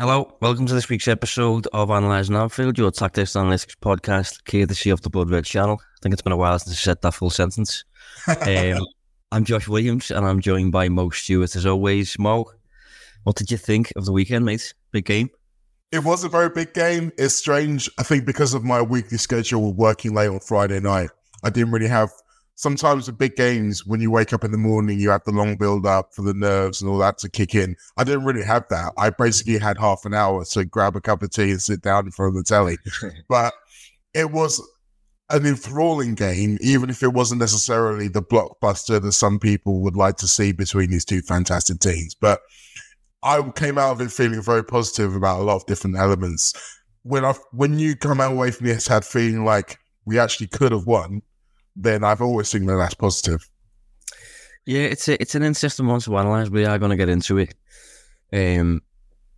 Hello, welcome to this week's episode of Analysing Anfield, your tactics analytics podcast, courtesy of the Blood Red channel. I think it's been a while since I said that full sentence. Um, I'm Josh Williams, and I'm joined by Mo Stewart as always. Mo, what did you think of the weekend, mate? Big game. It was a very big game. It's strange, I think, because of my weekly schedule working late on Friday night. I didn't really have sometimes the big games when you wake up in the morning you have the long build up for the nerves and all that to kick in. I didn't really have that. I basically had half an hour to grab a cup of tea and sit down in front of the telly. But it was an enthralling game even if it wasn't necessarily the blockbuster that some people would like to see between these two fantastic teams. But i came out of it feeling very positive about a lot of different elements. When i when you come out away from this had feeling like we actually could have won then I've always seen that that's positive. Yeah, it's a, it's an interesting one to analyze. We are going to get into it. Um,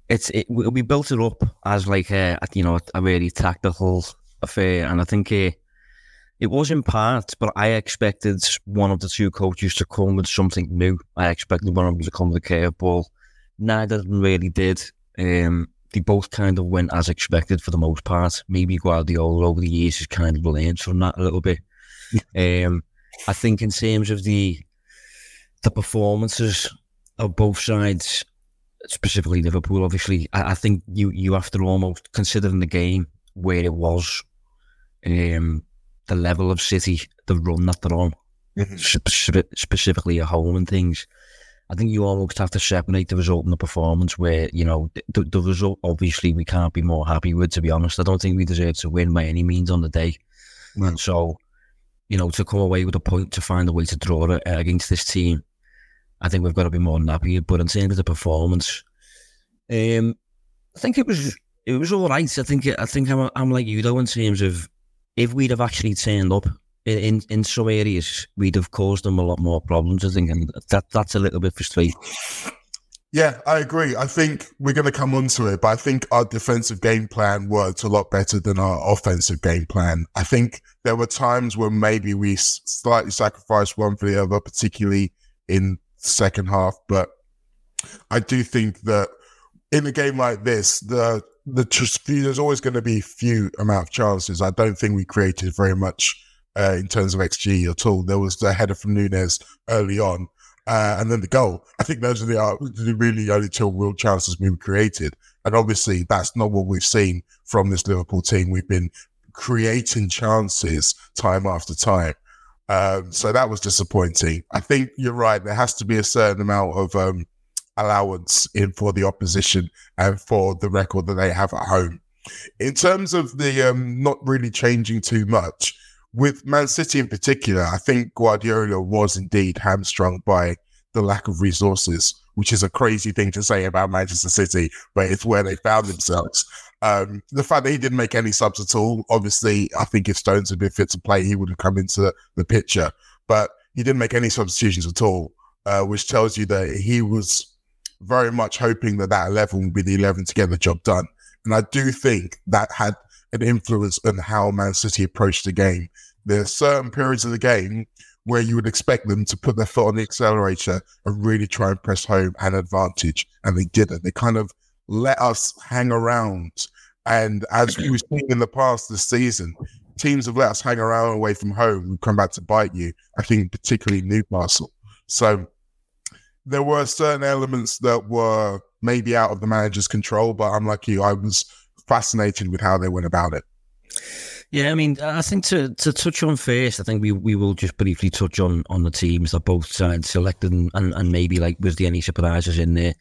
it's it, we built it up as like a, you know a really tactical affair, and I think uh, it was in part. But I expected one of the two coaches to come with something new. I expected one of them to come with a curveball. Neither of them really did. Um, they both kind of went as expected for the most part. Maybe Guardiola over the years has kind of learned from that a little bit. Um, I think in terms of the the performances of both sides, specifically Liverpool, obviously, I, I think you you have to almost considering the game where it was, um, the level of City, the run that they're on, mm-hmm. spe- specifically at home and things. I think you almost have to separate the result and the performance. Where you know the, the result, obviously, we can't be more happy with. To be honest, I don't think we deserve to win by any means on the day. Mm. So you know, to come away with a point to find a way to draw it against this team, I think we've got to be more than happy. But in terms of the performance, um, I think it was it was all right. I think I think I'm, I'm like you though in terms of if we'd have actually turned up in, in, in some areas, we'd have caused them a lot more problems. I think, and that that's a little bit frustrating. Yeah, I agree. I think we're going to come onto it, but I think our defensive game plan worked a lot better than our offensive game plan. I think there were times where maybe we slightly sacrificed one for the other, particularly in second half. But I do think that in a game like this, the the there's always going to be few amount of chances. I don't think we created very much uh, in terms of xG at all. There was the header from Nunez early on, uh, and then the goal. I think those are the, uh, the really only two real chances we've created. And obviously, that's not what we've seen from this Liverpool team. We've been creating chances time after time. Um, so that was disappointing. I think you're right. There has to be a certain amount of um, allowance in for the opposition and for the record that they have at home. In terms of the um, not really changing too much, with Man City in particular, I think Guardiola was indeed hamstrung by the lack of resources, which is a crazy thing to say about Manchester City, but it's where they found themselves. Um, the fact that he didn't make any subs at all, obviously, I think if Stones had been fit to play, he would have come into the picture, but he didn't make any substitutions at all, uh, which tells you that he was very much hoping that that 11 would be the 11 to get the job done. And I do think that had an influence on how Man City approached the game. There are certain periods of the game where you would expect them to put their foot on the accelerator and really try and press home an advantage, and they didn't. They kind of let us hang around. And as we've seen in the past this season, teams have let us hang around away from home and come back to bite you. I think particularly Newcastle. So there were certain elements that were maybe out of the manager's control, but I'm like you, I was fascinated with how they went about it. Yeah, I mean, I think to, to touch on first, I think we, we will just briefly touch on, on the teams that both sides selected and, and, and maybe like was there any surprises in there.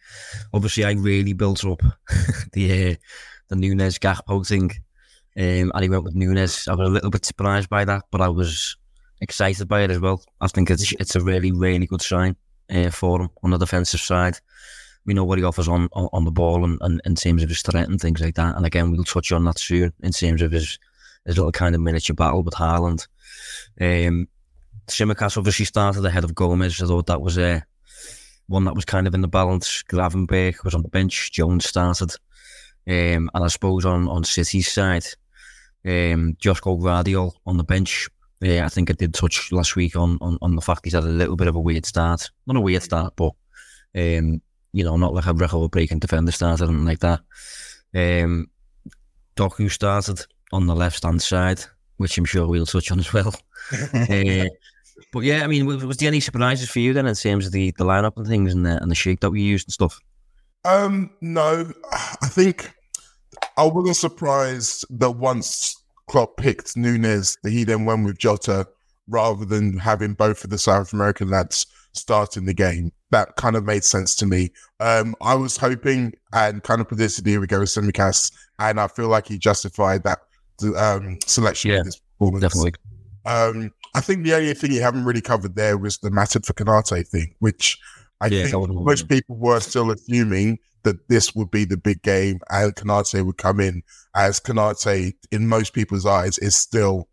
Obviously, I really built up the uh, the Nunez Gakpo thing, um, and he went with Nunez. I was a little bit surprised by that, but I was excited by it as well. I think it's it's a really really good sign uh, for him on the defensive side we know what he offers on on, on the ball and, and in terms of his threat and things like that. And again, we'll touch on that soon in terms of his his little kind of miniature battle with Haaland. Um, Tsimikas obviously started ahead of Gomez. I thought that was a uh, one that was kind of in the balance. Gravenberch was on the bench. Jones started. Um, and I suppose on, on City's side, um, Joško Gvardiol on the bench. Yeah, I think I did touch last week on, on, on the fact he's had a little bit of a weird start. Not a weird start, but um, you know, not like a record breaking defender started and like that. Um, Doku started on the left hand side, which I'm sure we'll touch on as well. uh, but yeah, I mean, was, was there any surprises for you then in terms of the, the lineup and things and the, and the shape that we used and stuff? Um, no, I think I wasn't surprised that once Klopp picked Nunez, that he then went with Jota rather than having both of the South American lads starting the game. That kind of made sense to me. Um, I was hoping and kind of predicted here we go with Tsimikas, and I feel like he justified that um, selection yeah, this performance. Definitely. Um, I think the only thing you haven't really covered there was the Matip for Konate thing, which I yeah, think most people were still assuming that this would be the big game and Konate would come in as Konate, in most people's eyes, is still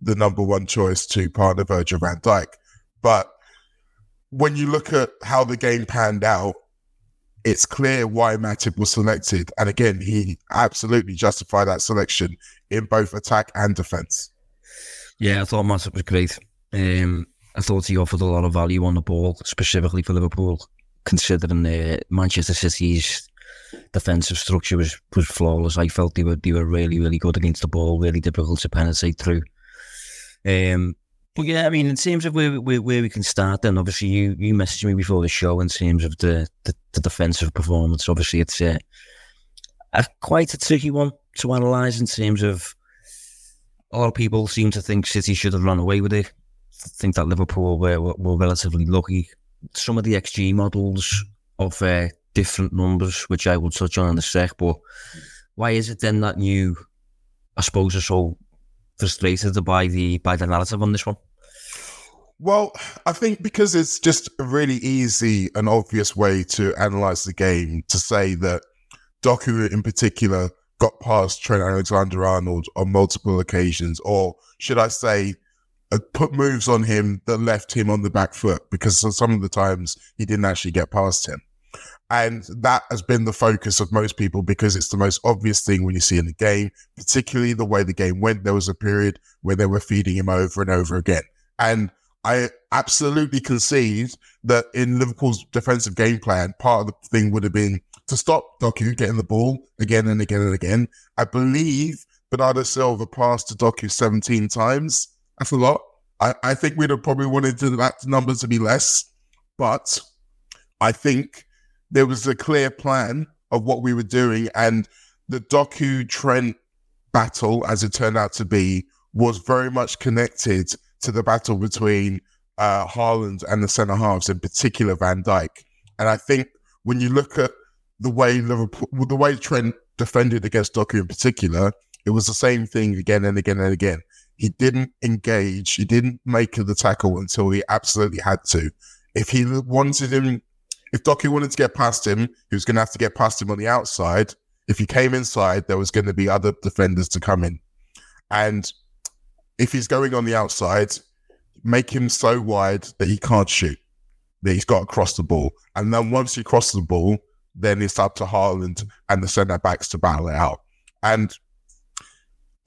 the number one choice to partner Virgil van Dijk. But when you look at how the game panned out, it's clear why Matip was selected. And again, he absolutely justified that selection in both attack and defence. Yeah, I thought Matip was great. Um, I thought he offered a lot of value on the ball, specifically for Liverpool, considering uh, Manchester City's defensive structure was, was flawless. I felt they were they were really really good against the ball, really difficult to penetrate through. Um, but yeah, I mean, in terms of where, where, where we can start, then obviously you you messaged me before the show in terms of the the, the defensive performance. Obviously, it's a, a quite a tricky one to analyse in terms of a lot of people seem to think City should have run away with it. I think that Liverpool were, were, were relatively lucky. Some of the XG models of uh, different numbers, which I will touch on in a sec. But why is it then that you, I suppose, are so frustrated by the by the narrative on this one? Well, I think because it's just a really easy and obvious way to analyze the game to say that Doku in particular got past Trent Alexander-Arnold on multiple occasions, or should I say, uh, put moves on him that left him on the back foot because some of the times he didn't actually get past him. And that has been the focus of most people because it's the most obvious thing when you see in the game, particularly the way the game went. There was a period where they were feeding him over and over again. And I absolutely concede that in Liverpool's defensive game plan, part of the thing would have been to stop Doku getting the ball again and again and again. I believe Bernardo Silva passed to Doku 17 times. That's a lot. I, I think we'd have probably wanted that number to be less, but I think there was a clear plan of what we were doing, and the Doku Trent battle, as it turned out to be, was very much connected to the battle between uh, Haaland and the centre halves, in particular Van Dijk. And I think when you look at the way Liverpool, the way Trent defended against Doku in particular, it was the same thing again and again and again. He didn't engage. He didn't make the tackle until he absolutely had to. If he wanted him if Doku wanted to get past him, he was going to have to get past him on the outside. If he came inside, there was going to be other defenders to come in. And if he's going on the outside, make him so wide that he can't shoot, that he's got to cross the ball. And then once he crosses the ball, then it's up to Haaland and the centre backs to battle it out. And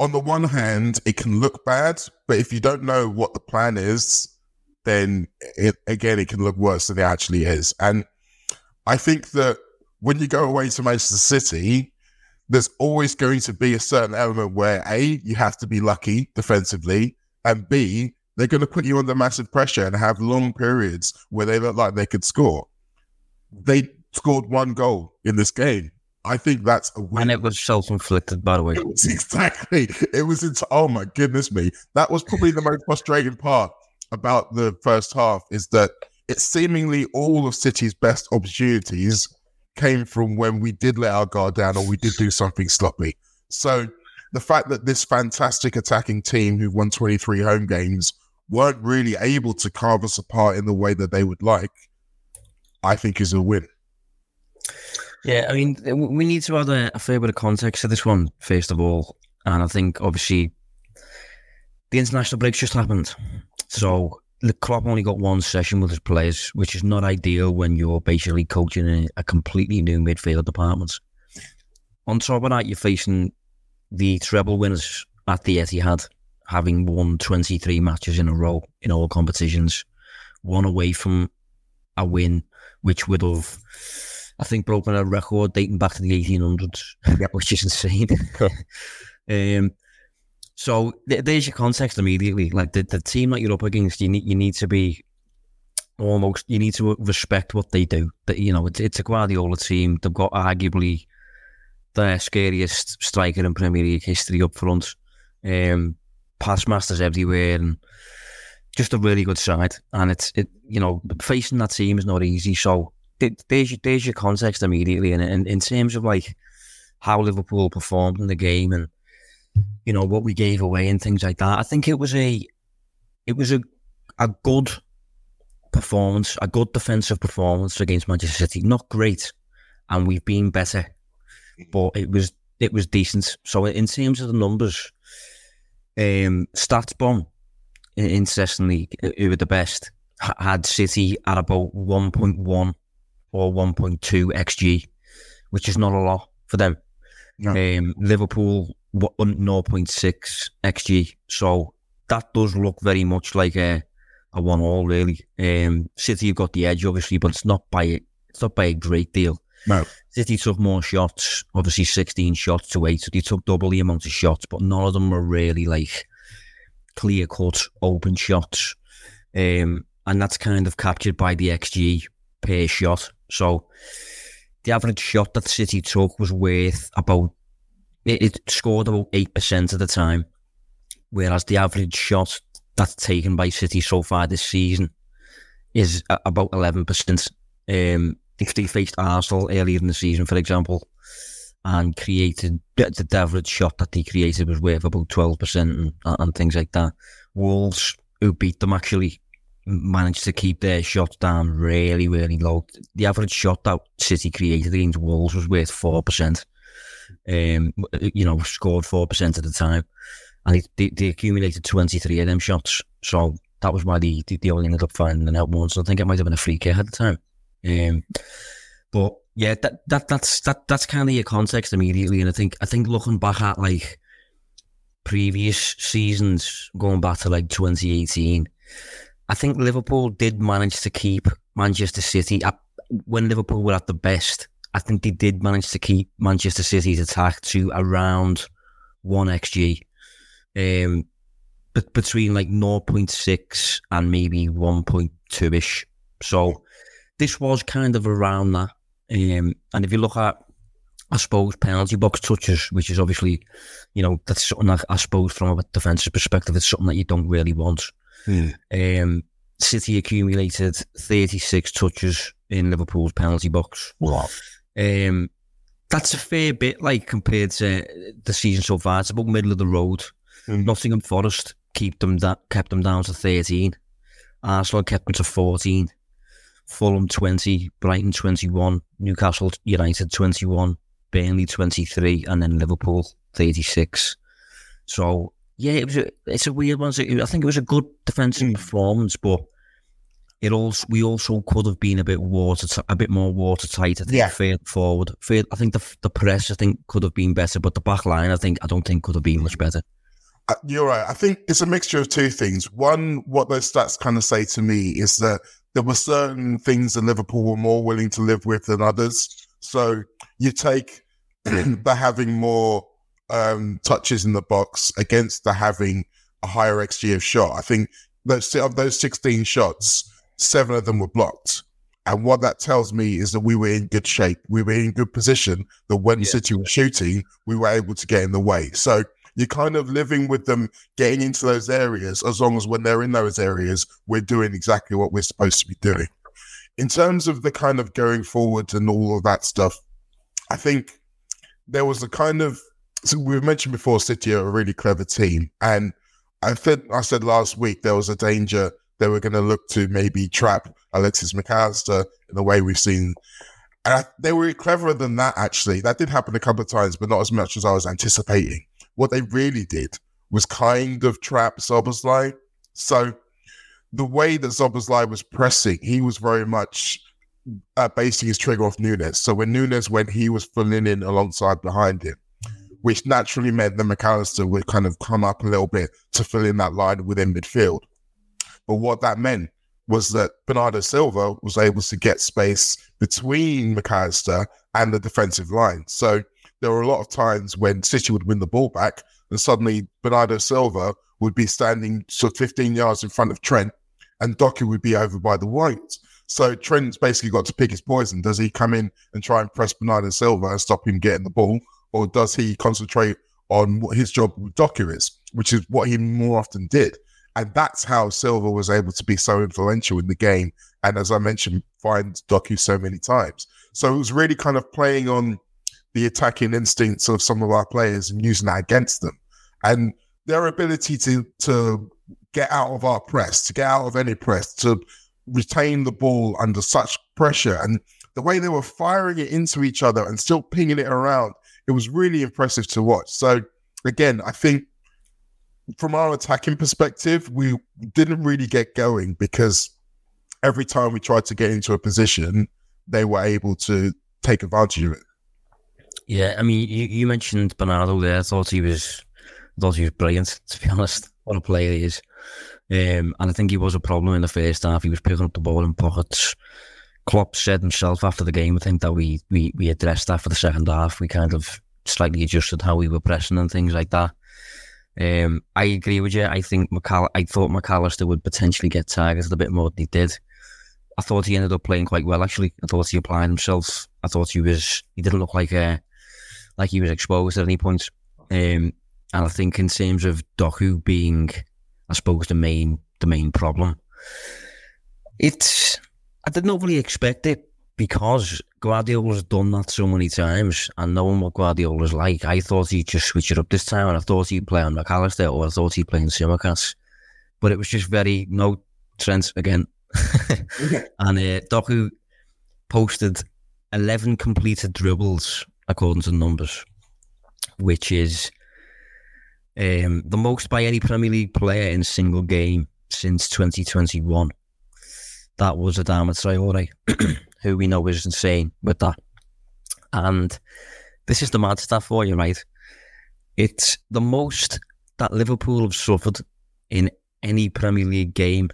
on the one hand, it can look bad, but if you don't know what the plan is, then it, again, it can look worse than it actually is. And I think that when you go away to Manchester City, there's always going to be a certain element where A, you have to be lucky defensively, and B, they're going to put you under massive pressure and have long periods where they look like they could score. They scored one goal in this game. I think that's a win. And it was self inflicted, by the way. It was exactly. It was into, oh my goodness me. That was probably the most frustrating part about the first half is that it's seemingly all of City's best opportunities came from when we did let our guard down or we did do something sloppy. So the fact that this fantastic attacking team who've won 23 home games weren't really able to carve us apart in the way that they would like, I think is a win. Yeah, I mean, we need to add a, a fair bit of context to this one, first of all. And I think, obviously, the international break's just happened. So the Klopp only got one session with his players, which is not ideal when you're basically coaching a, a completely new midfield department. On top of that, you're facing the treble winners at the Etihad, having won 23 matches in a row in all competitions, one away from a win, which would have I think broken a record dating back to the 1800s, yep. which is insane. um, so th- there's your context immediately. Like the, the team that you're up against, you need you need to be almost you need to respect what they do. That you know, it's it's a Guardiola team. They've got arguably the scariest striker in Premier League history up front. Um, pass masters everywhere and just a really good side. And it's it you know facing that team is not easy. So there's your, there's your context immediately. And in, in terms of like how Liverpool performed in the game and you know what we gave away and things like that, I think it was a it was a a good performance, a good defensive performance against Manchester City. Not great, and we've been better, but it was it was decent. So in terms of the numbers, um, StatsBomb, interestingly, who were the best, had City at about 1.1 or 1.2 xg, which is not a lot for them. No. Um, Liverpool 0.6 xg, so that does look very much like a a one all really. Um, City have got the edge obviously, but it's not by it's not by a great deal. No. City took more shots, obviously 16 shots to eight, so they took double the amount of shots, but none of them were really like clear cut open shots. Um, and that's kind of captured by the XG per shot. So the average shot that City took was worth about it, it scored about eight percent of the time, whereas the average shot that's taken by City so far this season is about 11%. Um, if they faced Arsenal earlier in the season, for example, and created the average shot that they created was worth about 12% and, and things like that. Wolves, who beat them actually, managed to keep their shots down really, really low. The average shot that City created against Wolves was worth 4%. Um, you know, scored 4% at the time and they, they accumulated 23 of them shots. So that was why they, they, only ended up finding the net once. I think it might have been a free kick at the time. Um, but yeah, that, that that's that that's kind of your context immediately. And I think I think looking back at like previous seasons, going back to like 2018, I think Liverpool did manage to keep Manchester City at, when Liverpool were at the best. I think they did manage to keep Manchester City's attack to around one xg um, but between like 0.6 and maybe 1.2 ish. So this was kind of around that. Um, and if you look at, I suppose, penalty box touches, which is obviously, you know, that's something that I suppose from a defensive perspective, it's something that you don't really want. Hmm. Um, City accumulated 36 touches in Liverpool's penalty box. Wow. Um, that's a fair bit, like compared to the season so far. It's about middle of the road. Mm. Nottingham Forest keep them da- kept them down to 13. Arsenal kept them to 14. Fulham 20, Brighton 21, Newcastle United 21, Burnley 23, and then Liverpool 36. So, yeah, it was a, it's a weird one. I think it was a good defensive mm. performance, but it also we also could have been a bit water a bit more watertight. I think yeah. further forward. I think the the press I think could have been better, but the back line I think I don't think could have been much better. Uh, you're right. I think it's a mixture of two things. One, what those stats kind of say to me is that there were certain things that Liverpool were more willing to live with than others. So you take the having more um, touches in the box against the having a higher XG of shot. I think those of those 16 shots, seven of them were blocked. And what that tells me is that we were in good shape. We were in good position that when yeah. City was shooting, we were able to get in the way. So you're kind of living with them getting into those areas as long as when they're in those areas, we're doing exactly what we're supposed to be doing. In terms of the kind of going forward and all of that stuff, I think there was a kind of so we've mentioned before City are a really clever team. And I think I said last week there was a danger they were going to look to maybe trap Alexis Mac Allister in the way we've seen. And I, they were cleverer than that, actually. That did happen a couple of times, but not as much as I was anticipating. What they really did was kind of trap Szoboszlai. So the way that Szoboszlai was pressing, he was very much uh, basing his trigger off Núñez. So when Núñez went, he was filling in alongside behind him, which naturally meant that Mac Allister would kind of come up a little bit to fill in that line within midfield. But what that meant was that Bernardo Silva was able to get space between Mac Allister and the defensive line. So there were a lot of times when City would win the ball back, and suddenly Bernardo Silva would be standing sort of 15 yards in front of Trent, and Doku would be over by the white. So Trent's basically got to pick his poison. Does he come in and try and press Bernardo Silva and stop him getting the ball, or does he concentrate on what his job with Doku is, which is what he more often did? And that's how Silva was able to be so influential in the game. And as I mentioned, find Doku so many times. So it was really kind of playing on the attacking instincts of some of our players and using that against them. And their ability to to get out of our press, to get out of any press, to retain the ball under such pressure and the way they were firing it into each other and still pinging it around, it was really impressive to watch. So again, I think from our attacking perspective, we didn't really get going because every time we tried to get into a position, they were able to take advantage of it. Yeah, I mean, you, you mentioned Bernardo there. I thought he was, thought he was brilliant. To be honest, what a player he is. Um, and I think he was a problem in the first half. He was picking up the ball in pockets. Klopp said himself after the game, I think that we we we addressed that for the second half. We kind of slightly adjusted how we were pressing and things like that. Um, I agree with you. I think McAll- I thought Mac Allister would potentially get targeted a bit more than he did. I thought he ended up playing quite well. Actually, I thought he applied himself. I thought he was. He didn't look like a like he was exposed at any point. Um, and I think in terms of Doku being, I suppose the main the main problem, it's I didn't really expect it because Guardiola's done that so many times and knowing what Guardiola's like, I thought he'd just switch it up this time and I thought he'd play on Mac Allister or I thought he'd play in Tsimikas. But it was just very, no, Trent again. and uh, Doku posted 11 completed dribbles according to the numbers, which is um, the most by any Premier League player in a single game since 2021. That was Adama Traore. who we know is insane with that. And this is the mad stuff for you, right? It's the most that Liverpool have suffered in any Premier League game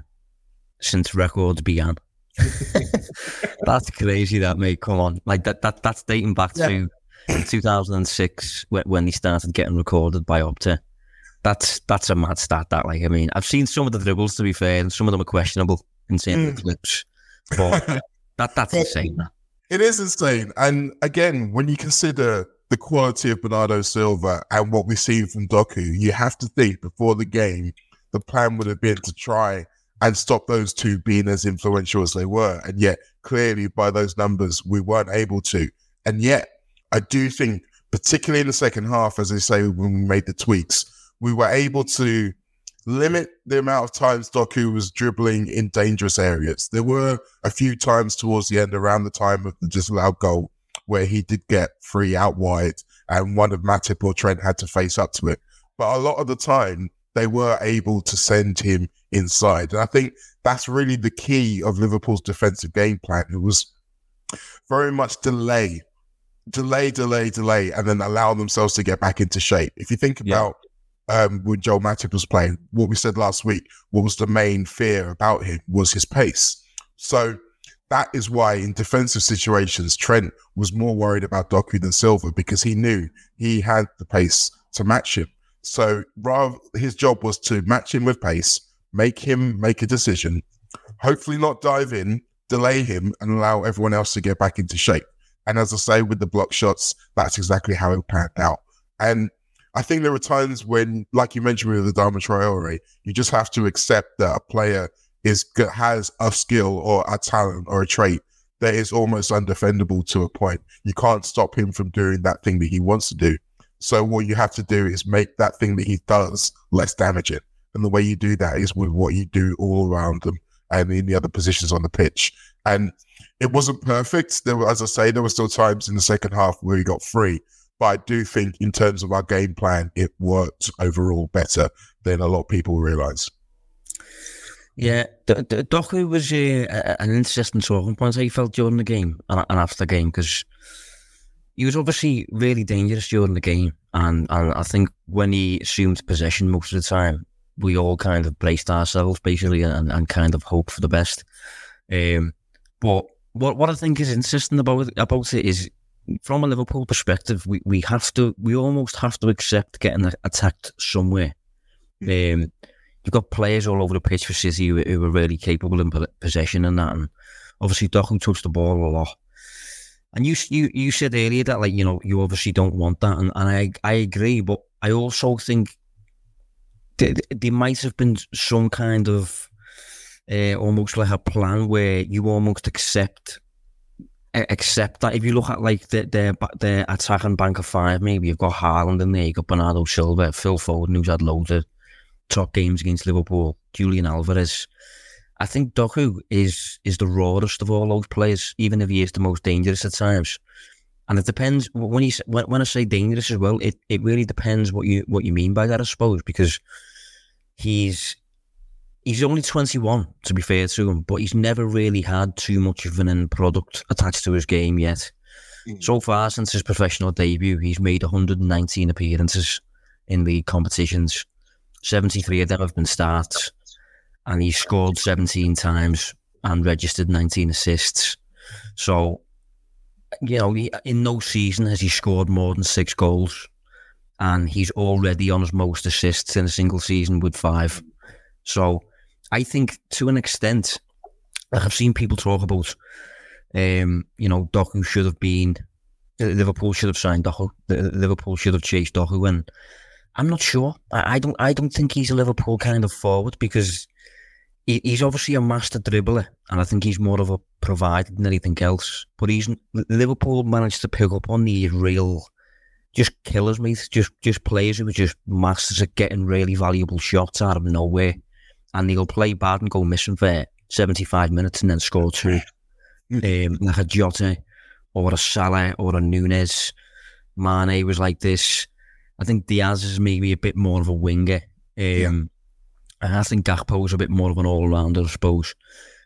since records began. that's crazy, that mate. Come on, like that. That that's dating back yeah. to 2006 when he started getting recorded by Opta. That's that's a mad stat. That like, I mean, I've seen some of the dribbles to be fair, and some of them are questionable in certain mm. clips. But that that's insane. It is insane. And again, when you consider the quality of Bernardo Silva and what we've seen from Doku, you have to think before the game, the plan would have been to try and stop those two being as influential as they were. And yet, clearly, by those numbers, we weren't able to. And yet, I do think, particularly in the second half, as they say, when we made the tweaks, we were able to limit the amount of times Doku was dribbling in dangerous areas. There were a few times towards the end, around the time of the disallowed goal, where he did get free out wide and one of Matip or Trent had to face up to it. But a lot of the time, they were able to send him inside. And I think that's really the key of Liverpool's defensive game plan. It was very much delay, delay, delay, delay, and then allow themselves to get back into shape. If you think about yeah um, when Joel Matip was playing, what we said last week, what was the main fear about him was his pace. So that is why in defensive situations, Trent was more worried about Doku than Silva because he knew he had the pace to match him. So rather, his job was to match him with pace, make him make a decision, hopefully not dive in, delay him, and allow everyone else to get back into shape. And as I say, with the block shots, that's exactly how it panned out. And I think there are times when, like you mentioned with Adama Traore, you just have to accept that a player is has a skill or a talent or a trait that is almost undefendable to a point. You can't stop him from doing that thing that he wants to do. So what you have to do is make that thing that he does less damaging. And the way you do that is with what you do all around them and in the other positions on the pitch. And it wasn't perfect. There were, as I say, there were still times in the second half where he got free. But I do think, in terms of our game plan, it worked overall better than a lot of people realise. Yeah, the, the Doku was uh, an interesting talking point I felt during the game and, and after the game because he was obviously really dangerous during the game, and, and I think when he assumed possession most of the time, we all kind of braced ourselves basically and, and kind of hope for the best. Um, but what what I think is interesting about about it is from a Liverpool perspective, we, we have to we almost have to accept getting attacked somewhere. Um, you've got players all over the pitch for City who, who are really capable in possession and that, and obviously Doku touched the ball a lot. And you you you said earlier that like you know you obviously don't want that, and, and I I agree, but I also think there, there might have been some kind of uh, almost like a plan where you almost accept accept that if you look at like the the, the attacking bank of five, maybe you've got Haaland in there, you've got Bernardo Silva, Phil Foden, who's had loads of top games against Liverpool, Julian Alvarez. I think Doku is is the rawest of all those players, even if he is the most dangerous at times. And it depends when you when, when I say dangerous as well. It, it really depends what you what you mean by that, I suppose, because he's he's only twenty one to be fair to him, but he's never really had too much of an end product attached to his game yet. Mm. So far, since his professional debut, he's made 119 appearances in the competitions. 73 of them have been starts, and he's scored 17 times and registered 19 assists. So you know, in no season has he scored more than six goals, and he's already on his most assists in a single season with five. So, I think to an extent, I've seen people talk about, um, you know, Doku should have been Liverpool should have signed Doku. Liverpool should have chased Doku, and I'm not sure. I, I don't. I don't think he's a Liverpool kind of forward because he, he's obviously a master dribbler, and I think he's more of a provider than anything else. But he's Liverpool managed to pick up on the real, just killers, mate. Just just players who are just masters at getting really valuable shots out of nowhere, and he'll play bad and go missing for seventy five minutes and then score two, um, like a Jota or a Salah or a Nunez. Mane was like this. I think Diaz is maybe a bit more of a winger. Um, yeah. I think Gakpo was a bit more of an all rounder, I suppose.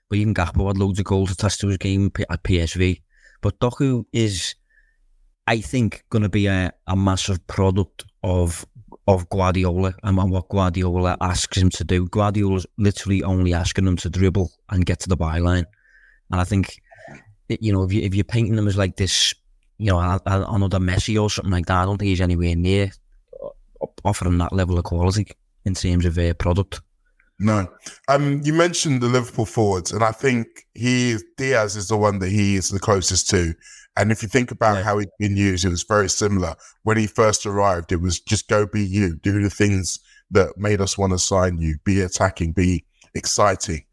But even Gakpo had loads of goals attached to his game at PSV. But Doku is, I think, going to be a, a massive product of of Guardiola and what Guardiola asks him to do. Guardiola's literally only asking him to dribble and get to the byline. And I think, you know, if, you, if you're painting him as like this, you know, another Messi or something like that, I don't think he's anywhere near offering that level of quality in terms of uh, product. No. Um, you mentioned the Liverpool forwards, and I think he Diaz is the one that he is the closest to. And if you think about yeah. how he's been used, it was very similar. When he first arrived, it was just go be you, do the things that made us want to sign you, be attacking, be exciting.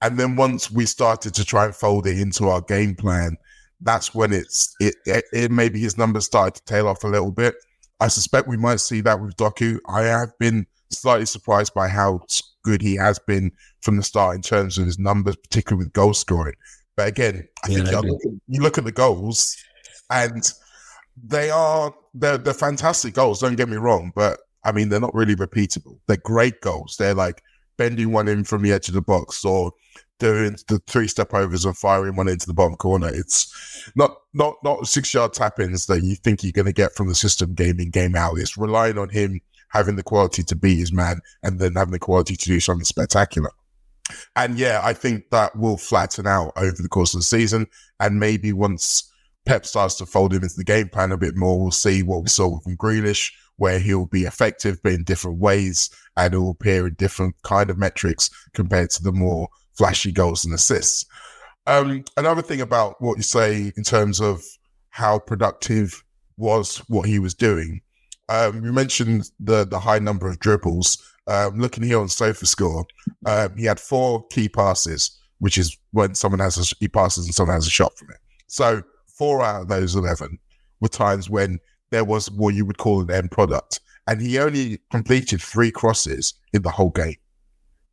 And then once we started to try and fold it into our game plan, that's when it's it, it, it maybe his numbers started to tail off a little bit. I suspect we might see that with Doku. I have been slightly surprised by how good he has been from the start in terms of his numbers, particularly with goal scoring. But again, I yeah, think you look, at, you look, at, the goals, and they are they're, they're fantastic goals. Don't get me wrong, but I mean they're not really repeatable. They're great goals. They're like bending one in from the edge of the box or doing the three step overs and firing one into the bottom corner. It's not not not six yard tap ins that you think you're going to get from the system game in game out. It's relying on him having the quality to beat his man and then having the quality to do something spectacular. And yeah, I think that will flatten out over the course of the season. And maybe once Pep starts to fold him into the game plan a bit more, we'll see what we saw from Grealish, where he'll be effective, but in different ways, and it will appear in different kind of metrics compared to the more flashy goals and assists. Um, another thing about what you say in terms of how productive was what he was doing um, you mentioned the the high number of dribbles. Um, looking here on SofaScore, um, he had four key passes, which is when someone has a, he passes and someone has a shot from it. So four out of those eleven were times when there was what you would call an end product, and he only completed three crosses in the whole game.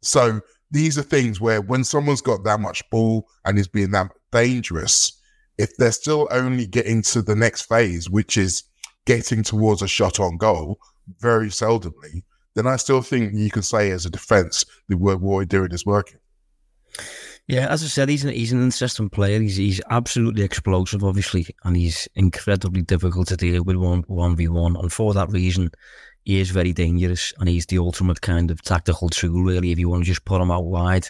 So these are things where when someone's got that much ball and is being that dangerous, if they're still only getting to the next phase, which is getting towards a shot on goal very seldomly, then I still think you can say as a defence the work what we're doing is working. Yeah, as I said, he's an, he's an interesting player. He's he's absolutely explosive, obviously, and he's incredibly difficult to deal with one one v one. And for that reason, he is very dangerous and he's the ultimate kind of tactical tool, really, if you want to just put him out wide,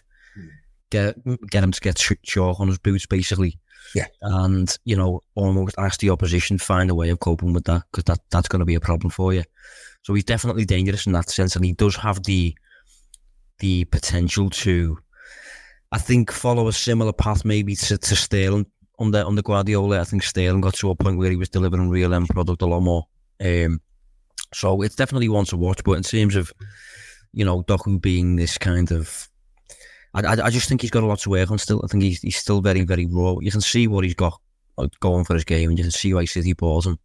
get get him to get chalk on his boots, basically. Yeah. And, you know, almost ask the opposition find a way of coping with that because that, that's going to be a problem for you. So he's definitely dangerous in that sense. And he does have the the potential to, I think, follow a similar path maybe to, to Sterling under, under Guardiola. I think Sterling got to a point where he was delivering real end product a lot more. Um, so it's definitely one to watch. But in terms of, you know, Doku being this kind of I, I, just think he's got a lot to work on still. I think he's, he's still very, very raw. You can see what he's got going for his game and you can see why City bought him.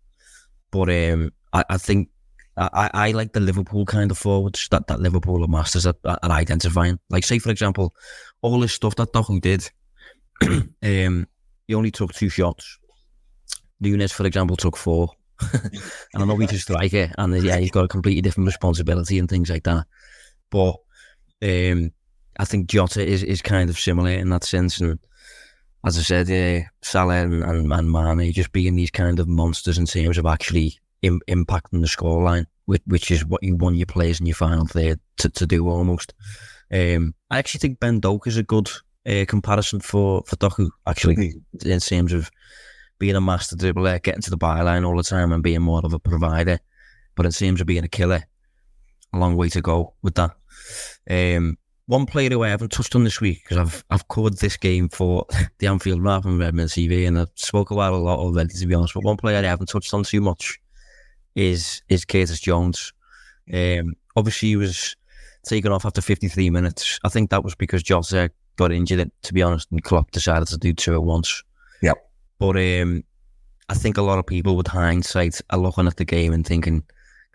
But um, I, I think I, I like the Liverpool kind of forwards that, that Liverpool are masters at, at identifying. Like, say, for example, all this stuff that Doku did, um, he only took two shots. Nunez, for example, took four. and I know he's a striker and yeah, he's got a completely different responsibility and things like that. But um, I think Jota is, is kind of similar in that sense. And as I said, uh, Salah and, and, and Mane just being these kind of monsters in terms of actually Im- impacting the scoreline, which, which is what you want your players in your final third to, to do almost. Um, I actually think Ben Doak is a good uh, comparison for, for Doku, actually, mm-hmm. in terms of being a master dribbler, getting to the byline all the time and being more of a provider. But in terms of being a killer, a long way to go with that. Um, one player who I haven't touched on this week because I've I've covered this game for the Anfield Wrap and Redmen TV and I've spoke about a lot already to be honest. But one player I haven't touched on too much is is Curtis Jones. Um, obviously he was taken off after 53 minutes. I think that was because Jota got injured. To be honest, and Klopp decided to do two at once. Yep. But um, I think a lot of people with hindsight are looking at the game and thinking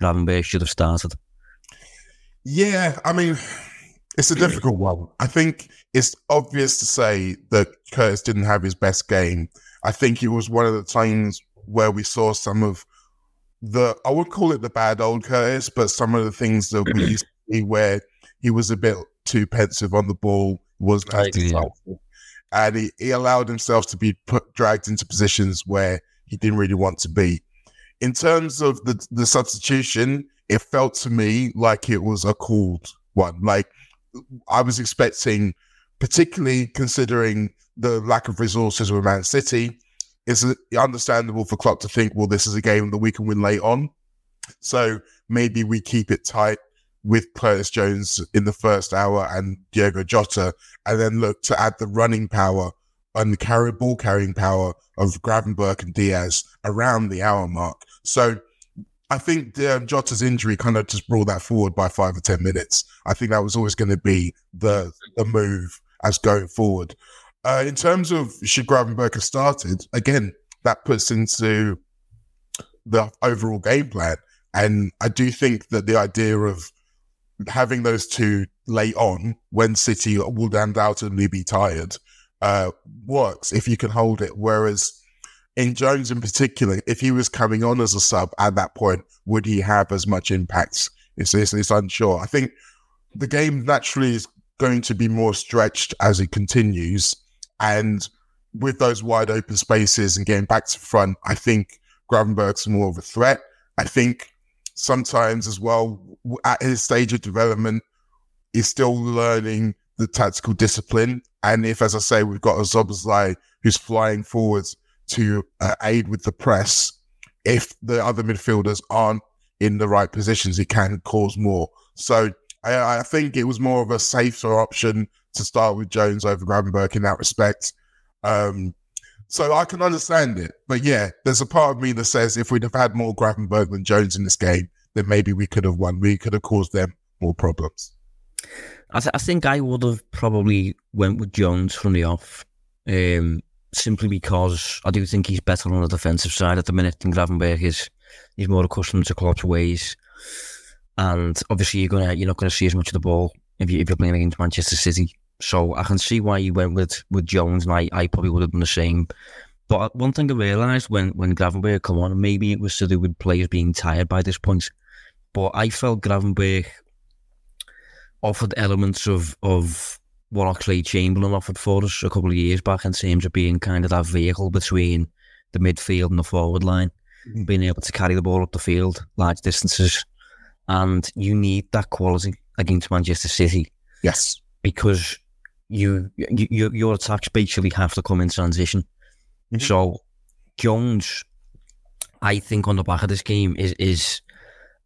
Gravenberch should have started. Yeah, I mean it's a difficult one. I think it's obvious to say that Curtis didn't have his best game. I think it was one of the times where we saw some of the, I would call it the bad old Curtis, but some of the things that we used to see where he was a bit too pensive on the ball, was not. And he, he allowed himself to be put, dragged into positions where he didn't really want to be. In terms of the, the substitution, it felt to me like it was a called one. Like I was expecting, particularly considering the lack of resources with Man City, it's understandable for Klopp to think, well, this is a game that we can win late on. So maybe we keep it tight with Curtis Jones in the first hour and Diego Jota, and then look to add the running power and the carry ball carrying power of Gravenberch and Diaz around the hour mark. So I think um, Jota's injury kind of just brought that forward by five or ten minutes. I think that was always going to be the the move as going forward. Uh, in terms of should Gravenberch have started again, that puts into the overall game plan, and I do think that the idea of having those two late on when City will undoubtedly be tired uh, works if you can hold it. Whereas in Jones in particular, if he was coming on as a sub at that point, would he have as much impact? It's, it's, it's unsure. I think the game naturally is going to be more stretched as it continues. And with those wide open spaces and getting back to front, I think Gravenberch's more of a threat. I think sometimes as well, at his stage of development, he's still learning the tactical discipline. And if, as I say, we've got a Szoboszlai who's flying forwards to uh, aid with the press. If the other midfielders aren't in the right positions, it can cause more. So I, I think it was more of a safer option to start with Jones over Gravenberch in that respect. Um, so I can understand it. But yeah, there's a part of me that says if we'd have had more Gravenberch than Jones in this game, then maybe we could have won. We could have caused them more problems. I, th- I think I would have probably went with Jones from the off. Um, simply because I do think he's better on the defensive side at the minute than Gravenberch is. He's more accustomed to Klopp's ways, and obviously you're gonna you're not gonna see as much of the ball if you if you're playing against Manchester City. So I can see why you went with with Jones, and I, I probably would have done the same. But one thing I realised when when Gravenberch come on, maybe it was to do with players being tired by this point, but I felt Gravenberch offered elements of of what Oxlade-Chamberlain offered for us a couple of years back in terms of being kind of that vehicle between the midfield and the forward line, mm-hmm. being able to carry the ball up the field large distances. and you need that quality against Manchester City. Yes, because you, you your attacks basically have to come in transition. Mm-hmm. So Jones, I think on the back of this game is is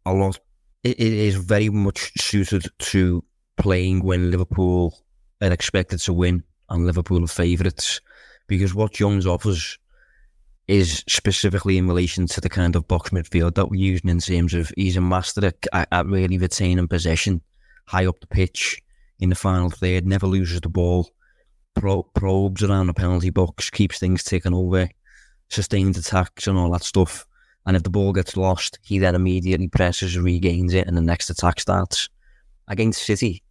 a lot. it, is very much suited to playing when Liverpool are expected to win and Liverpool are favourites, because what Jones offers is specifically in relation to the kind of box midfield that we're using in terms of he's a master at, at really retaining possession high up the pitch in the final third, never loses the ball, pro- probes around the penalty box, keeps things ticking over, sustains attacks and all that stuff. And if the ball gets lost, he then immediately presses, regains it, and the next attack starts. Against City,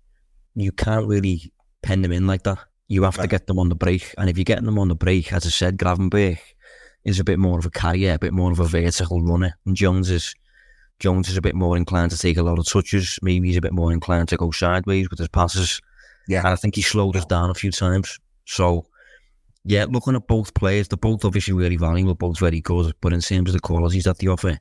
you can't really pen them in like that. You have to get them on the break. And if you're getting them on the break, as I said, Gravenberch is a bit more of a carrier, a bit more of a vertical runner. And Jones is Jones is a bit more inclined to take a lot of touches. Maybe he's a bit more inclined to go sideways with his passes. Yeah. And I think he slowed us down a few times. So, yeah, looking at both players, they're both obviously really valuable, both very good. But in terms of the qualities that they offer,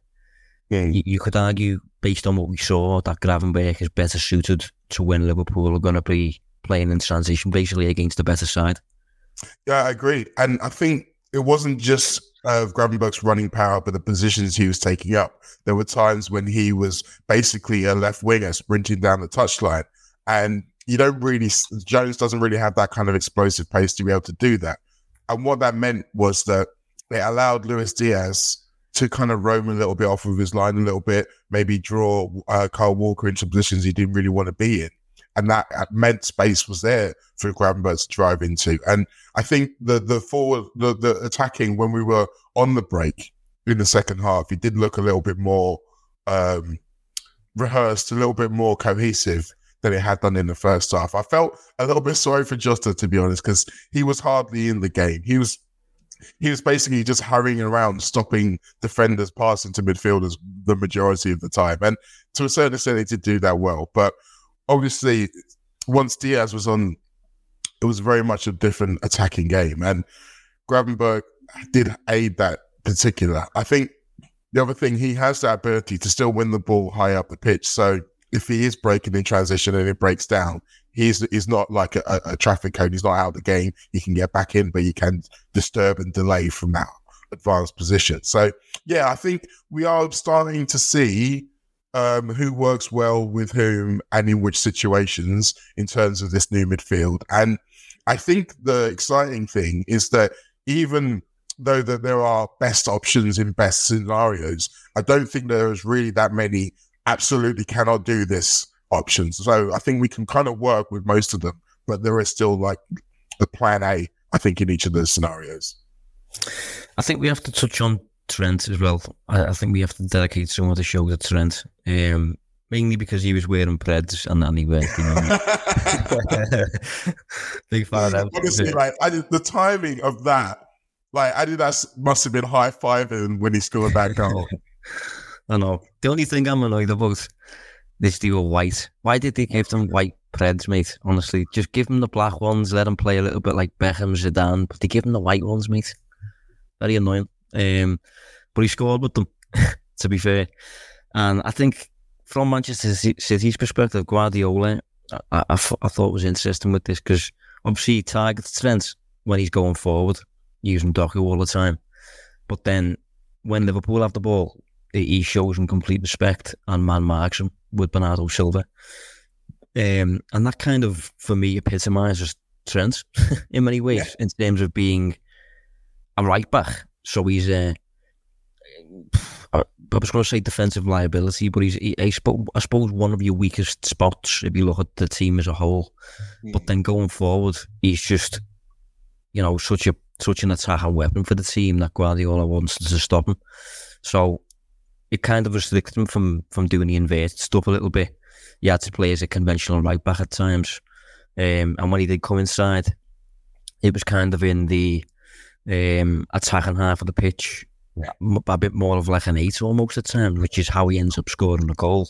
yeah. you, you could argue, based on what we saw, that Gravenberch is better suited to when Liverpool are going to be playing in transition, basically against the better side. Yeah, I agree. And I think it wasn't just of Gravenberch's running power, but the positions he was taking up. There were times when he was basically a left winger sprinting down the touchline. And you don't really, Jones doesn't really have that kind of explosive pace to be able to do that. And what that meant was that it allowed Luis Diaz to kind of roam a little bit off of his line a little bit, maybe draw uh, Kyle Walker into positions he didn't really want to be in and that meant space was there for Gravenberch to drive into. And I think the the forward the, the attacking when we were on the break in the second half, it did look a little bit more um, rehearsed, a little bit more cohesive than it had done in the first half. I felt a little bit sorry for Jota to be honest, because he was hardly in the game. He was he was basically just hurrying around, stopping defenders passing to midfielders the majority of the time. And to a certain extent, he did do that well. But obviously, once Diaz was on, it was very much a different attacking game, and Gravenberch did aid that particular. I think the other thing he has that ability to still win the ball high up the pitch. So if he is breaking in transition and it breaks down, he's he's not like a, a traffic cone. He's not out of the game. He can get back in, but he can disturb and delay from that advanced position. So yeah, I think we are starting to see um, who works well with whom and in which situations in terms of this new midfield. And I think the exciting thing is that even though that there are best options in best scenarios, I don't think there is really that many absolutely cannot do this options. So I think we can kind of work with most of them, but there is still like the plan A, I think, in each of those scenarios. I think we have to touch on Trent as well. I, I, think we have to dedicate some of the show to Trent, um, mainly because he was wearing Preds and, and he went, you know, big fan of Honestly, like I did, the timing of that, like Adidas must have been high fiving when he scored that goal. I know. The only thing I'm annoyed about this deal white. Why did they give them white Preds, mate? Honestly, just give them the black ones. Let them play a little bit like Beckham, Zidane, but they give them the white ones, mate. Very annoying. Um, but he scored with them, to be fair. And I think from Manchester City's perspective, Guardiola, I, I, I thought was interesting with this because obviously he targets Trent when he's going forward, using Doku all the time. But then when Liverpool have the ball, he shows him complete respect and man marks him with Bernardo Silva. Um, and that kind of, for me, epitomises Trent in many ways yeah. in terms of being a right back. So he's uh, I was going to say defensive liability, but he's, he, I, suppose, I suppose one of your weakest spots if you look at the team as a whole. Mm. But then going forward, he's just, you know, such a such an attacking weapon for the team that Guardiola wants to stop him. So it kind of restricted him from from doing the inverted stuff a little bit. He had to play as a conventional right back at times, um, and when he did come inside, it was kind of in the um, attacking half of the pitch a bit more of like an eight almost at times, which is how he ends up scoring a goal.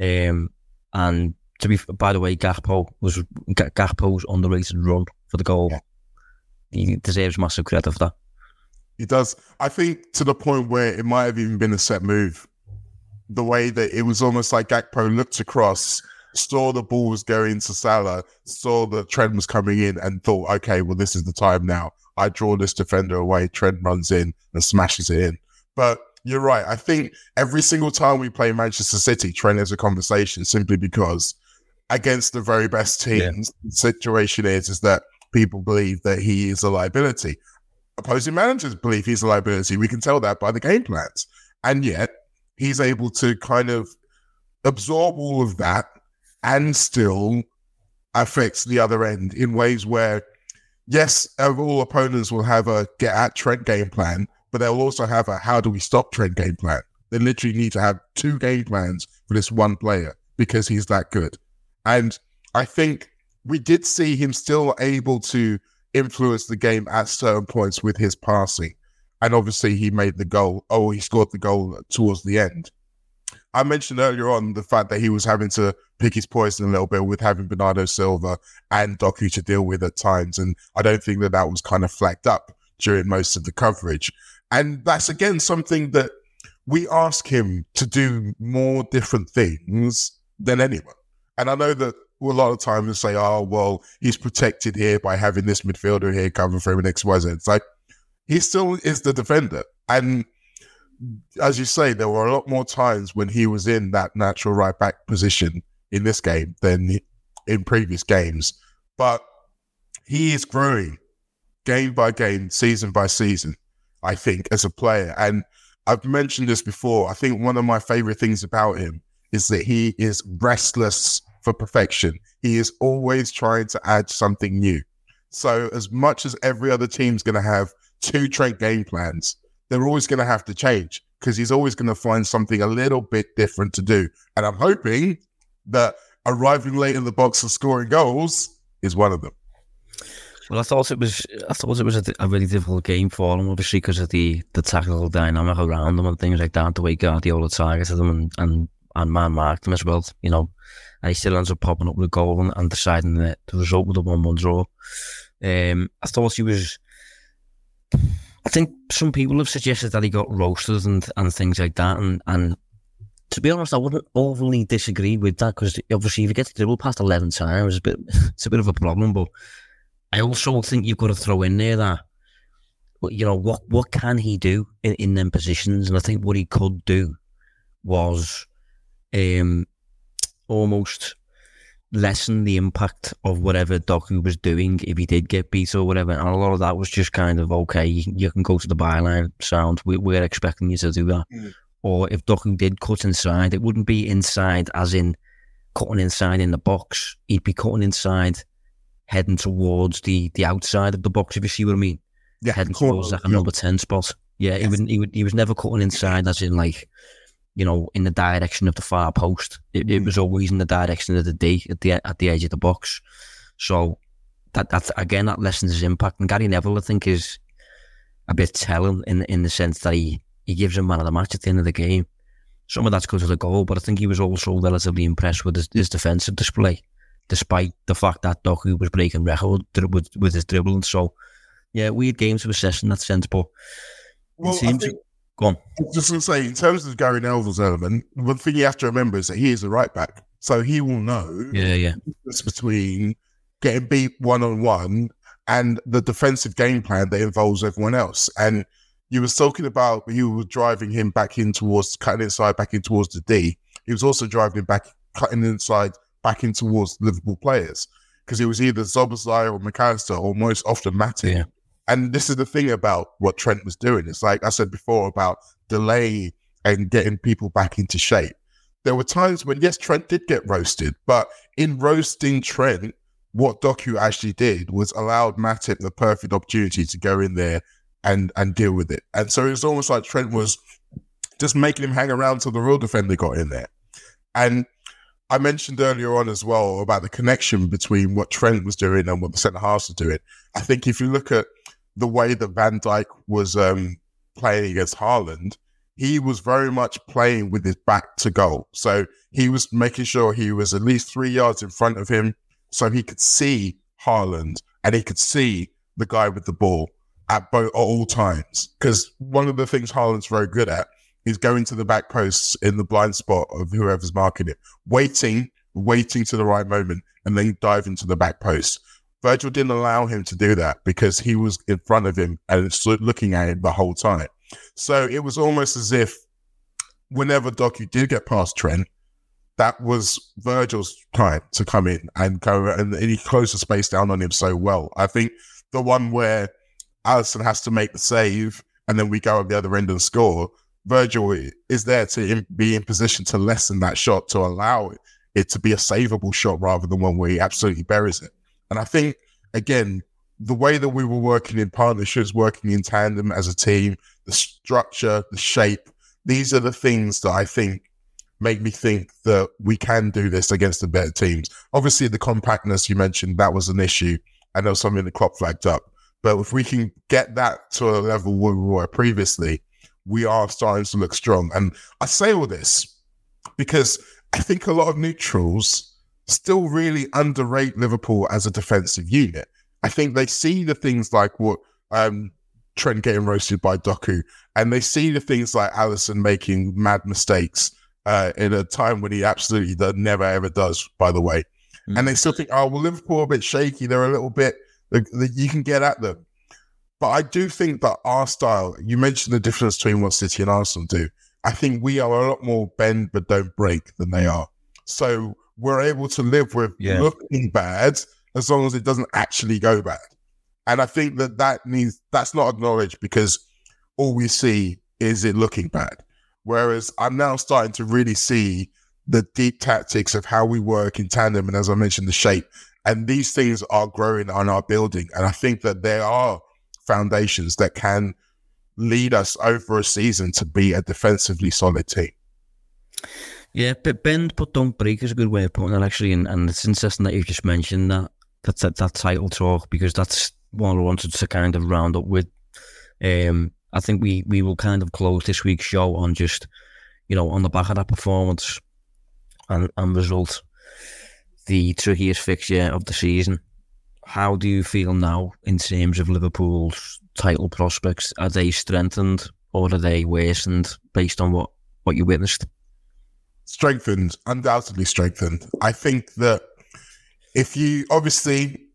Um, and to be, by the way, Gakpo was Gakpo's underrated run for the goal. Yeah. He deserves massive credit for that. He does. I think to the point where it might have even been a set move. the way that it was almost like Gakpo looked across, saw the ball was going to Salah, saw the Trent was coming in, and thought, okay, well, this is the time now. I draw this defender away. Trent runs in and smashes it in. But you're right. I think every single time we play Manchester City, Trent has a conversation simply because against the very best teams, yeah. the situation is is that people believe that he is a liability. Opposing managers believe he's a liability. We can tell that by the game plans. And yet he's able to kind of absorb all of that and still affects the other end in ways where, yes, uh, all opponents will have a get at Trent game plan, but they'll also have a how do we stop Trent game plan. They literally need to have two game plans for this one player because he's that good. And I think we did see him still able to influence the game at certain points with his passing. And obviously, he made the goal. Oh, he scored the goal towards the end. I mentioned earlier on the fact that he was having to pick his poison a little bit with having Bernardo Silva and Doku to deal with at times. And I don't think that that was kind of flagged up during most of the coverage. And that's again something that we ask him to do more different things than anyone. And I know that a lot of times they say, oh, well, he's protected here by having this midfielder here covering for him and X, Y, Z. It's like he still is the defender. And as you say, there were a lot more times when he was in that natural right back position in this game than in previous games. But he is growing game by game, season by season, I think, as a player. And I've mentioned this before. I think one of my favorite things about him is that he is restless for perfection. He is always trying to add something new. So, as much as every other team's going to have two Trent game plans, they're always going to have to change because he's always going to find something a little bit different to do. And I'm hoping that arriving late in the box and scoring goals is one of them. Well, I thought it was. I thought it was a, a really difficult game for him, obviously, because of the the tactical dynamic around them and things like that. The way Guardiola targeted them and and, and man marked them as well. You know, and he still ends up popping up with a goal and, and deciding that the result with a one-one draw. Um, I thought he was. I think some people have suggested that he got roasted and, and things like that, and and to be honest, I wouldn't overly disagree with that because obviously if you get to dribble past eleven times, it's a bit it's a bit of a problem. But I also think you've got to throw in there that you know what what can he do in, in them positions, and I think what he could do was um, almost lessen the impact of whatever Doku was doing if he did get beat or whatever. And a lot of that was just kind of okay, you, you can go to the byline sound. We, we're expecting you to do that. Mm. Or if Doku did cut inside, it wouldn't be inside as in cutting inside in the box. He'd be cutting inside, heading towards the the outside of the box. If you see what I mean, yeah, heading towards like a number ten spot. Yeah, yes. he would he would he was never cutting inside as in like you know, in the direction of the far post. It, it was mm. always in the direction of the D at the at the edge of the box. So that that again that lessens his impact. And Gary Neville, I think, is a bit telling in in the sense that he he gives him man of the match at the end of the game. Some of that's because of the goal, but I think he was also relatively impressed with his, his defensive display, despite the fact that Doku was breaking record with with his dribbling. So yeah, weird games to assess in that sense, but well, it seems. Go on. Just to say, in terms of Gary Neville's element, one thing you have to remember is that he is a right back, so he will know. Yeah, yeah. Between getting beat one on one and the defensive game plan that involves everyone else. And you was talking about you were driving him back in towards cutting inside, back in towards the D. He was also driving back, cutting inside, back in towards Liverpool players because it was either Szoboszlai or Mac Allister or most often Matty. Yeah. And this is the thing about what Trent was doing. It's like I said before about delay and getting people back into shape. There were times when, yes, Trent did get roasted, but in roasting Trent, what Doku actually did was allowed Matip the perfect opportunity to go in there and and deal with it. And so it was almost like Trent was just making him hang around till the real defender got in there. And I mentioned earlier on as well about the connection between what Trent was doing and what the centre halves were doing. I think if you look at the way that Van Dijk was um, playing against Haaland, he was very much playing with his back to goal. So he was making sure he was at least three yards in front of him so he could see Haaland and he could see the guy with the ball at both at all times. Because one of the things Haaland's very good at is going to the back posts in the blind spot of whoever's marking it, waiting, waiting to the right moment, and then dive into the back post. Virgil didn't allow him to do that because he was in front of him and looking at him the whole time. So it was almost as if whenever Doku did get past Trent, that was Virgil's time to come in and go and he closed the space down on him so well. I think the one where Alisson has to make the save and then we go at the other end and score. Virgil is there to be in position to lessen that shot to allow it, it to be a savable shot rather than one where he absolutely buries it. And I think again, the way that we were working in partnerships, working in tandem as a team, the structure, the shape, these are the things that I think make me think that we can do this against the better teams. Obviously, the compactness you mentioned, that was an issue. there was something the Klopp flagged up. But if we can get that to a level where we were previously, we are starting to look strong. And I say all this because I think a lot of neutrals still really underrate Liverpool as a defensive unit. I think they see the things like what um, Trent getting roasted by Doku, and they see the things like Alisson making mad mistakes uh, in a time when he absolutely does, never ever does, by the way. Mm-hmm. And they still think, oh, well, Liverpool are a bit shaky. They're a little bit, you can get at them. But I do think that our style, you mentioned the difference between what City and Arsenal do. I think we are a lot more bend but don't break than they are. So we're able to live with yeah. looking bad as long as it doesn't actually go bad. And I think that that means that's not acknowledged because all we see is it looking bad. Whereas I'm now starting to really see the deep tactics of how we work in tandem. And as I mentioned, the shape. And these things are growing on our building. And I think that there are foundations that can lead us over a season to be a defensively solid team. Yeah, but bend but don't break is a good way of putting it actually, and, and it's interesting that you just mentioned that that's that, that title talk because that's what I wanted to kind of round up with. Um, I think we we will kind of close this week's show on just, you know, on the back of that performance and, and result, the trickiest fixture of the season. How do you feel now in terms of Liverpool's title prospects? Are they strengthened or are they worsened based on what, what you witnessed? Strengthened, undoubtedly strengthened. I think that if you obviously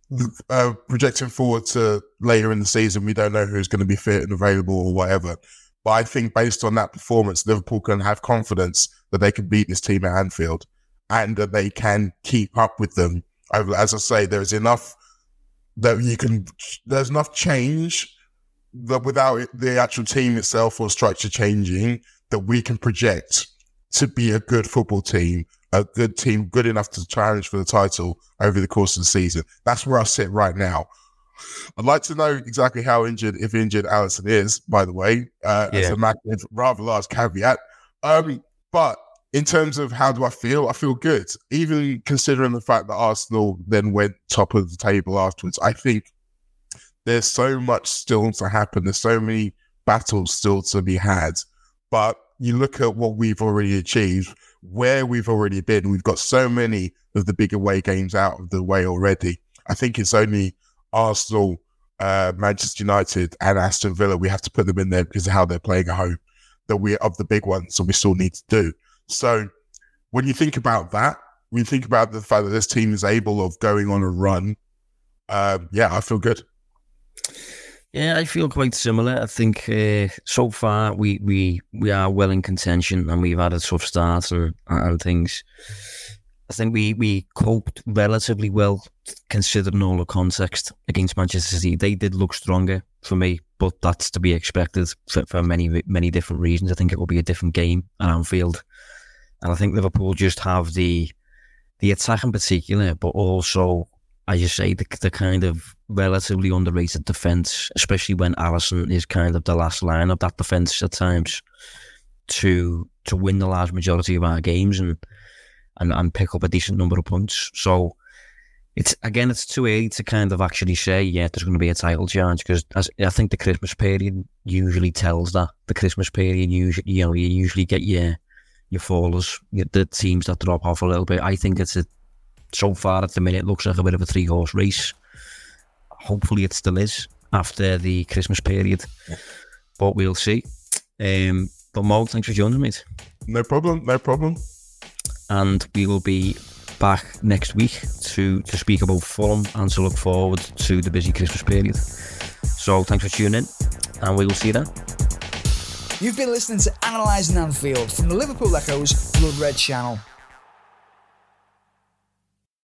uh, projecting forward to later in the season, we don't know who's going to be fit and available or whatever. But I think based on that performance, Liverpool can have confidence that they can beat this team at Anfield and that they can keep up with them. As I say, there's enough that you can, there's enough change that without the actual team itself or structure changing, that we can project to be a good football team a good team, good enough to challenge for the title over the course of the season. That's where I sit right now. I'd like to know exactly how injured, if injured, Alisson is. By the way, uh, yeah. as a massive, rather large caveat. Um, but in terms of how do I feel, I feel good. Even considering the fact that Arsenal then went top of the table afterwards, I think there's so much still to happen. There's so many battles still to be had. But you look at what we've already achieved where we've already been. We've got so many of the big away games out of the way already. I think it's only Arsenal, uh, Manchester United, and Aston Villa. We have to put them in there because of how they're playing at home. That we are of the big ones, and we still need to do. So when you think about that, when you think about the fact that this team is able of going on a run, um, yeah, I feel good. Yeah, I feel quite similar. I think uh, so far we, we we are well in contention and we've had a tough start and, things. I think we, we coped relatively well considering all the context against Manchester City. They did look stronger for me, but that's to be expected for, for many many different reasons. I think it will be a different game at Anfield, and I think Liverpool just have the the attack in particular, but also as you say, the, the kind of relatively underrated defence, especially when Alisson is kind of the last line of that defence at times, to to win the large majority of our games and and, and pick up a decent number of points. So it's again, it's too early to kind of actually say, yeah, there's going to be a title challenge because I think the Christmas period usually tells that. The Christmas period, usually, you know, you usually get your your fallers, the teams that drop off a little bit. I think it's a so far at the minute looks like a bit of a three horse race. Hopefully, it still is after the Christmas period, but we'll see. Um, But Mo, thanks for joining me. No problem. No problem. And we will be back next week to to speak about Fulham and to look forward to the busy Christmas period. So thanks for tuning in, and we will see you then. You've been listening to Analysing Anfield from the Liverpool Echo's Blood Red channel.